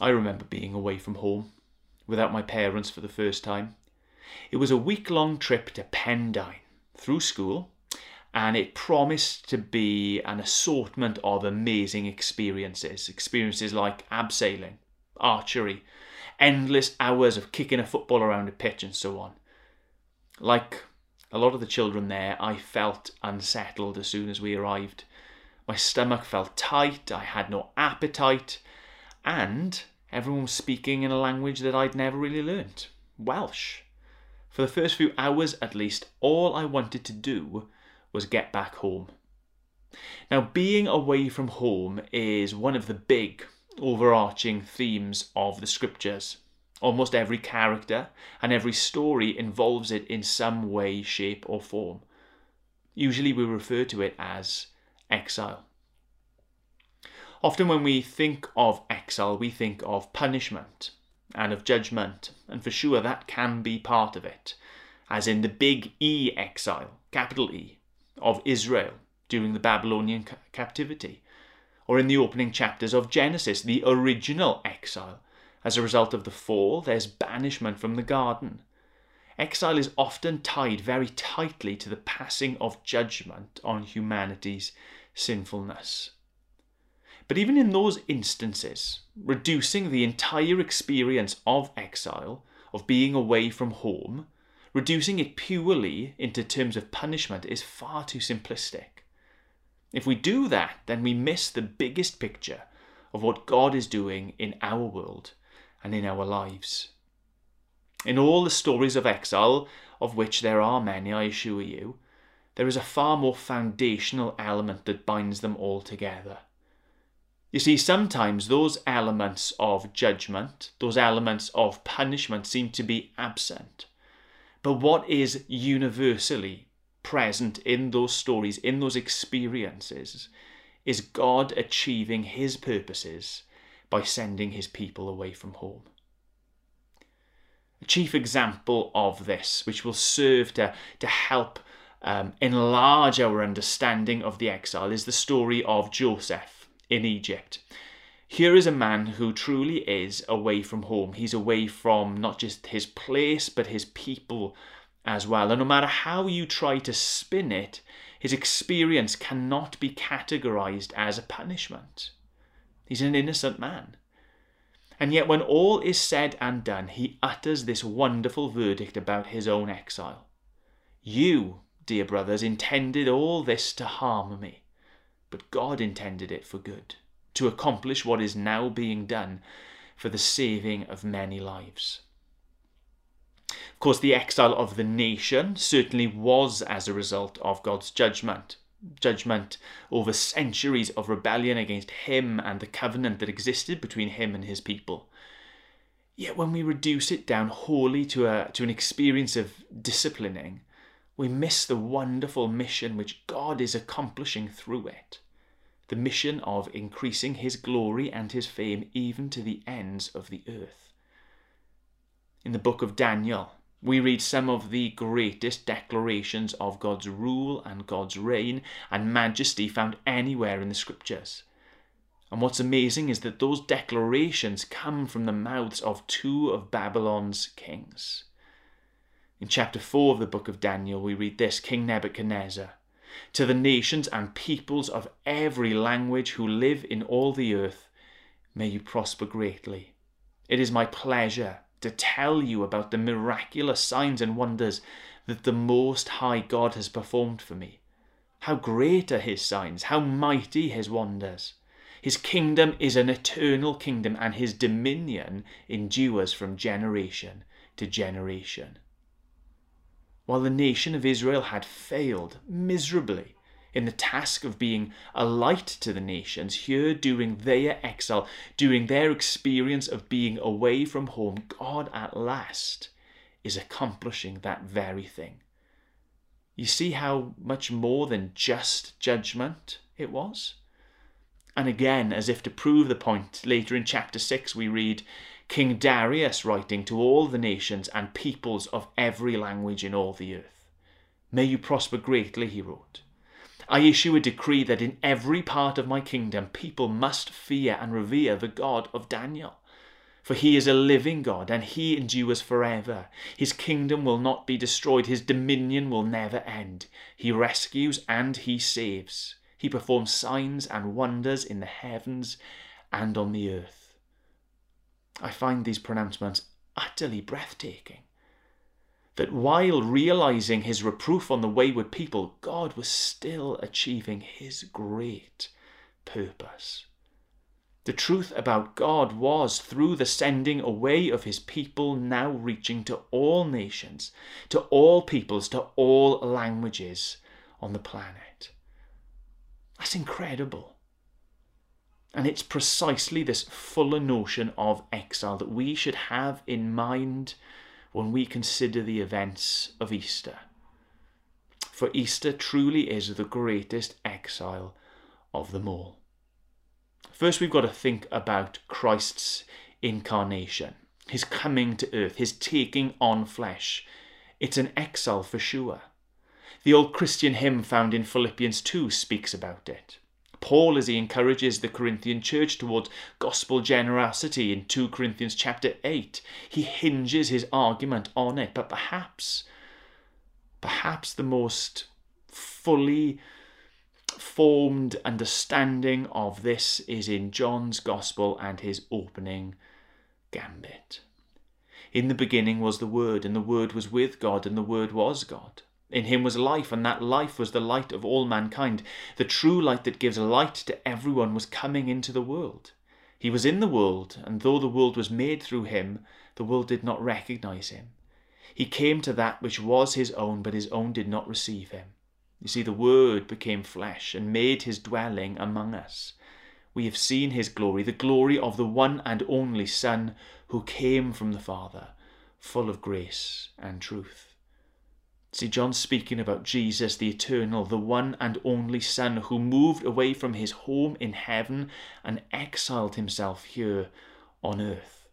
I remember being away from home without my parents for the first time. It was a week long trip to Pendine through school, and it promised to be an assortment of amazing experiences. Experiences like abseiling, archery, endless hours of kicking a football around a pitch, and so on. Like a lot of the children there, I felt unsettled as soon as we arrived. My stomach felt tight, I had no appetite, and everyone was speaking in a language that I'd never really learnt Welsh. For the first few hours at least, all I wanted to do was get back home. Now, being away from home is one of the big overarching themes of the scriptures. Almost every character and every story involves it in some way, shape, or form. Usually we refer to it as exile. Often, when we think of exile, we think of punishment and of judgment, and for sure that can be part of it, as in the big E exile, capital E, of Israel during the Babylonian captivity, or in the opening chapters of Genesis, the original exile. As a result of the fall, there's banishment from the garden. Exile is often tied very tightly to the passing of judgment on humanity's sinfulness. But even in those instances, reducing the entire experience of exile, of being away from home, reducing it purely into terms of punishment is far too simplistic. If we do that, then we miss the biggest picture of what God is doing in our world and in our lives. In all the stories of exile, of which there are many, I assure you, there is a far more foundational element that binds them all together. You see, sometimes those elements of judgment, those elements of punishment seem to be absent. But what is universally present in those stories, in those experiences, is God achieving his purposes by sending his people away from home. A chief example of this, which will serve to, to help um, enlarge our understanding of the exile, is the story of Joseph in Egypt. Here is a man who truly is away from home. He's away from not just his place, but his people as well. And no matter how you try to spin it, his experience cannot be categorized as a punishment. He's an innocent man. And yet, when all is said and done, he utters this wonderful verdict about his own exile. You, dear brothers, intended all this to harm me but God intended it for good, to accomplish what is now being done for the saving of many lives. Of course, the exile of the nation certainly was as a result of God's judgment. Judgment over centuries of rebellion against Him and the covenant that existed between Him and His people. Yet, when we reduce it down wholly to, a, to an experience of disciplining, we miss the wonderful mission which God is accomplishing through it the mission of increasing his glory and his fame even to the ends of the earth. In the book of Daniel, we read some of the greatest declarations of God's rule and God's reign and majesty found anywhere in the scriptures. And what's amazing is that those declarations come from the mouths of two of Babylon's kings. In chapter 4 of the book of Daniel, we read this King Nebuchadnezzar to the nations and peoples of every language who live in all the earth, may you prosper greatly. It is my pleasure to tell you about the miraculous signs and wonders that the Most High God has performed for me. How great are his signs, how mighty his wonders. His kingdom is an eternal kingdom, and his dominion endures from generation to generation while the nation of Israel had failed miserably in the task of being a light to the nations, here during their exile, during their experience of being away from home, God at last is accomplishing that very thing. You see how much more than just judgment it was? And again, as if to prove the point, later in chapter 6 we read, King Darius writing to all the nations and peoples of every language in all the earth. May you prosper greatly, he wrote. I issue a decree that in every part of my kingdom people must fear and revere the God of Daniel. For he is a living God, and he endures forever. His kingdom will not be destroyed, his dominion will never end. He rescues and he saves. He performs signs and wonders in the heavens and on the earth. I find these pronouncements utterly breathtaking. That while realizing his reproof on the wayward people, God was still achieving his great purpose. The truth about God was through the sending away of his people, now reaching to all nations, to all peoples, to all languages on the planet. That's incredible. And it's precisely this fuller notion of exile that we should have in mind when we consider the events of Easter. For Easter truly is the greatest exile of them all. First, we've got to think about Christ's incarnation, his coming to earth, his taking on flesh. It's an exile for sure. The old Christian hymn found in Philippians 2 speaks about it. Paul, as he encourages the Corinthian church towards gospel generosity in 2 Corinthians chapter 8, he hinges his argument on it. But perhaps, perhaps the most fully formed understanding of this is in John's Gospel and his opening gambit. In the beginning was the Word, and the Word was with God, and the Word was God. In him was life, and that life was the light of all mankind. The true light that gives light to everyone was coming into the world. He was in the world, and though the world was made through him, the world did not recognize him. He came to that which was his own, but his own did not receive him. You see, the Word became flesh and made his dwelling among us. We have seen his glory, the glory of the one and only Son who came from the Father, full of grace and truth. See, John's speaking about Jesus, the eternal, the one and only Son who moved away from his home in heaven and exiled himself here on earth.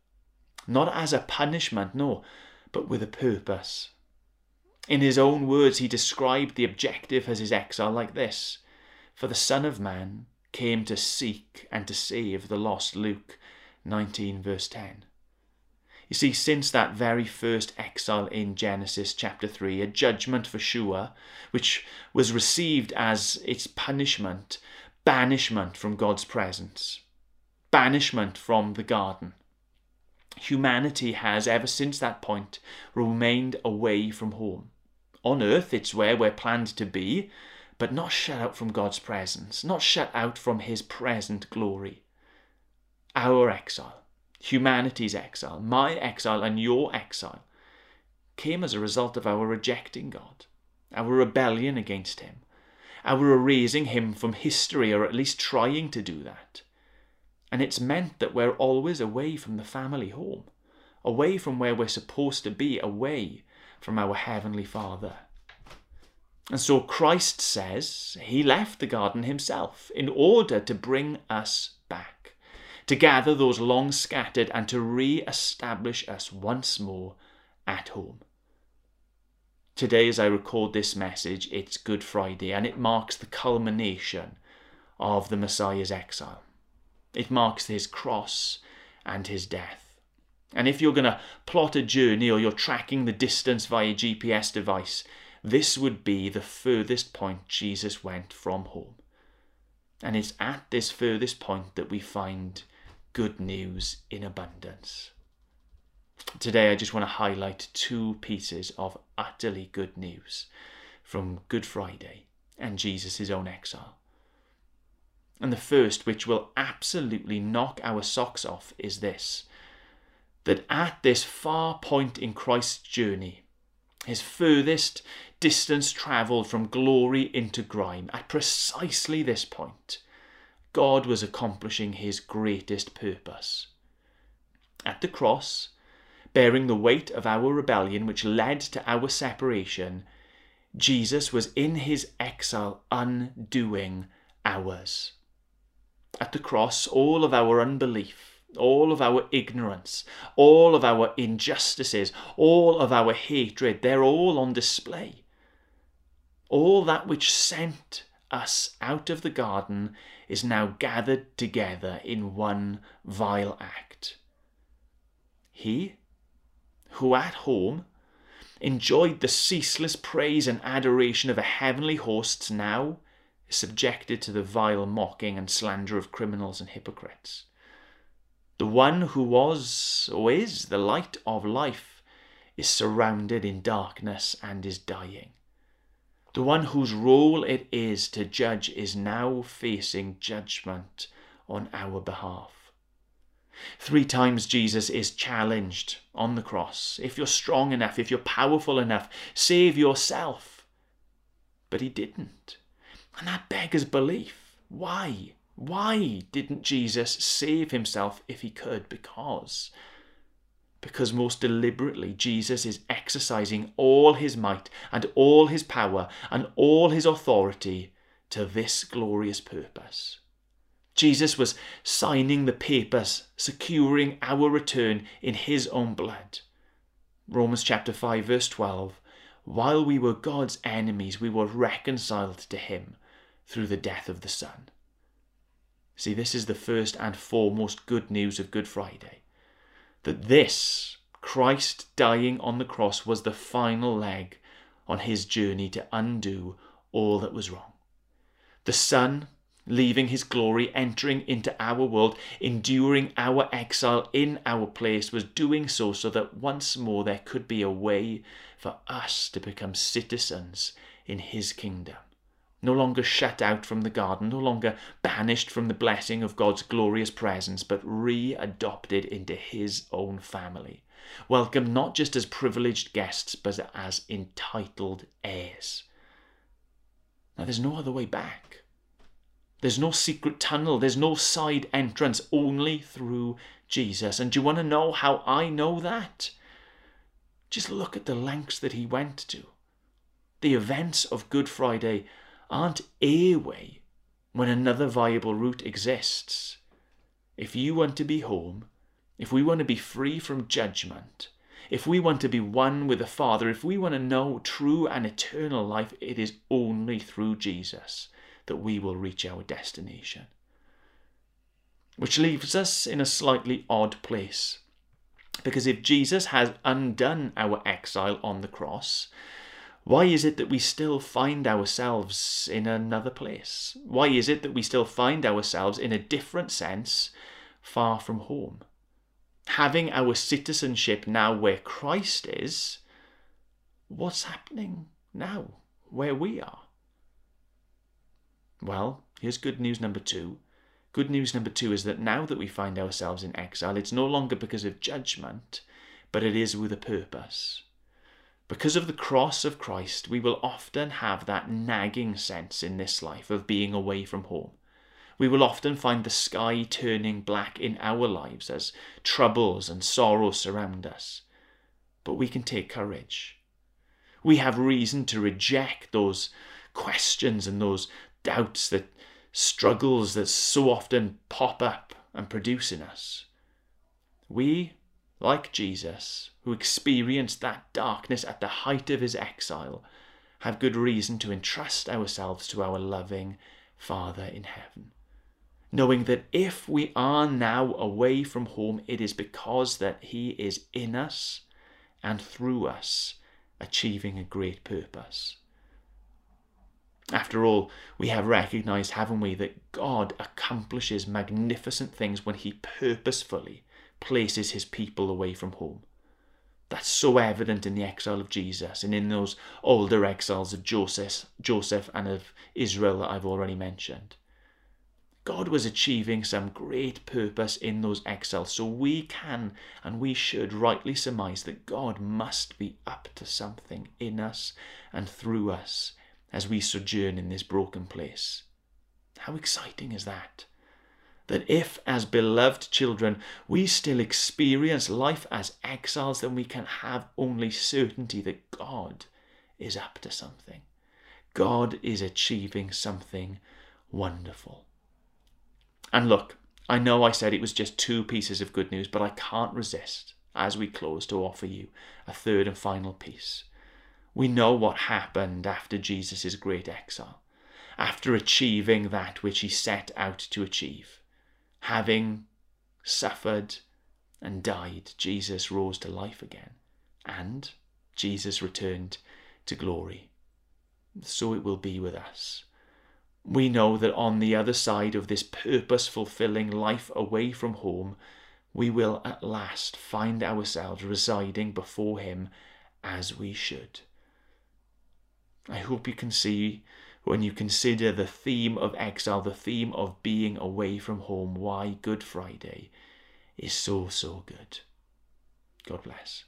Not as a punishment, no, but with a purpose. In his own words, he described the objective as his exile like this For the Son of Man came to seek and to save the lost. Luke 19, verse 10. You see, since that very first exile in Genesis chapter 3, a judgment for sure, which was received as its punishment, banishment from God's presence, banishment from the garden. Humanity has, ever since that point, remained away from home. On earth, it's where we're planned to be, but not shut out from God's presence, not shut out from His present glory. Our exile, humanity's exile, my exile, and your exile came as a result of our rejecting God, our rebellion against Him, our erasing Him from history, or at least trying to do that. And it's meant that we're always away from the family home, away from where we're supposed to be, away from our Heavenly Father. And so Christ says he left the garden himself in order to bring us to gather those long scattered and to re establish us once more at home. Today, as I record this message, it's Good Friday and it marks the culmination of the Messiah's exile. It marks his cross and his death. And if you're going to plot a journey or you're tracking the distance via GPS device, this would be the furthest point Jesus went from home. And it's at this furthest point that we find good news in abundance. Today, I just want to highlight two pieces of utterly good news from Good Friday and Jesus' own exile. And the first, which will absolutely knock our socks off, is this that at this far point in Christ's journey, his furthest distance travelled from glory into grime, at precisely this point, God was accomplishing his greatest purpose. At the cross, bearing the weight of our rebellion which led to our separation, Jesus was in his exile undoing ours. At the cross, all of our unbelief, all of our ignorance, all of our injustices, all of our hatred, they're all on display. All that which sent us out of the garden is now gathered together in one vile act. He, who at home enjoyed the ceaseless praise and adoration of a heavenly host, now is subjected to the vile mocking and slander of criminals and hypocrites. The one who was or is the light of life is surrounded in darkness and is dying. The one whose role it is to judge is now facing judgment on our behalf. Three times Jesus is challenged on the cross. If you're strong enough, if you're powerful enough, save yourself. But he didn't. And that beggars belief. Why? Why didn't Jesus save himself if he could? Because because most deliberately Jesus is exercising all his might and all his power and all his authority to this glorious purpose. Jesus was signing the papers, securing our return in his own blood. Romans chapter 5, verse 12 While we were God's enemies, we were reconciled to him through the death of the Son. See, this is the first and foremost good news of Good Friday that this, Christ dying on the cross, was the final leg on his journey to undo all that was wrong. The Son, leaving his glory, entering into our world, enduring our exile in our place, was doing so so that once more there could be a way for us to become citizens in his kingdom no longer shut out from the garden, no longer banished from the blessing of God's glorious presence, but re-adopted into his own family. Welcomed not just as privileged guests, but as entitled heirs. Now, there's no other way back. There's no secret tunnel, there's no side entrance, only through Jesus. And do you want to know how I know that? Just look at the lengths that he went to. The events of Good Friday aren't a way when another viable route exists. If you want to be home, if we want to be free from judgment, if we want to be one with the Father, if we want to know true and eternal life, it is only through Jesus that we will reach our destination. Which leaves us in a slightly odd place. Because if Jesus has undone our exile on the cross, why is it that we still find ourselves in another place? Why is it that we still find ourselves in a different sense far from home? Having our citizenship now where Christ is, what's happening now where we are? Well, here's good news number two. Good news number two is that now that we find ourselves in exile, it's no longer because of judgment, but it is with a purpose. Because of the cross of Christ, we will often have that nagging sense in this life of being away from home. We will often find the sky turning black in our lives as troubles and sorrows surround us. But we can take courage. We have reason to reject those questions and those doubts, that struggles that so often pop up and produce in us. We like Jesus, who experienced that darkness at the height of his exile, have good reason to entrust ourselves to our loving Father in heaven. Knowing that if we are now away from home, it is because that he is in us and through us, achieving a great purpose. After all, we have recognized, haven't we, that God accomplishes magnificent things when he purposefully places his people away from home. That's so evident in the exile of Jesus and in those older exiles of Joseph, Joseph and of Israel that I've already mentioned. God was achieving some great purpose in those exiles, so we can and we should rightly surmise that God must be up to something in us and through us as we sojourn in this broken place. How exciting is that? That if, as beloved children, we still experience life as exiles, then we can have only certainty that God is up to something. God is achieving something wonderful. And look, I know I said it was just two pieces of good news, but I can't resist, as we close, to offer you a third and final piece. We know what happened after Jesus' great exile, after achieving that which he set out to achieve having suffered and died, Jesus rose to life again, and Jesus returned to glory. So it will be with us. We know that on the other side of this purpose fulfilling life away from home, we will at last find ourselves residing before Him as we should. I hope you can see when you consider the theme of exile, the theme of being away from home, why Good Friday is so, so good. God bless.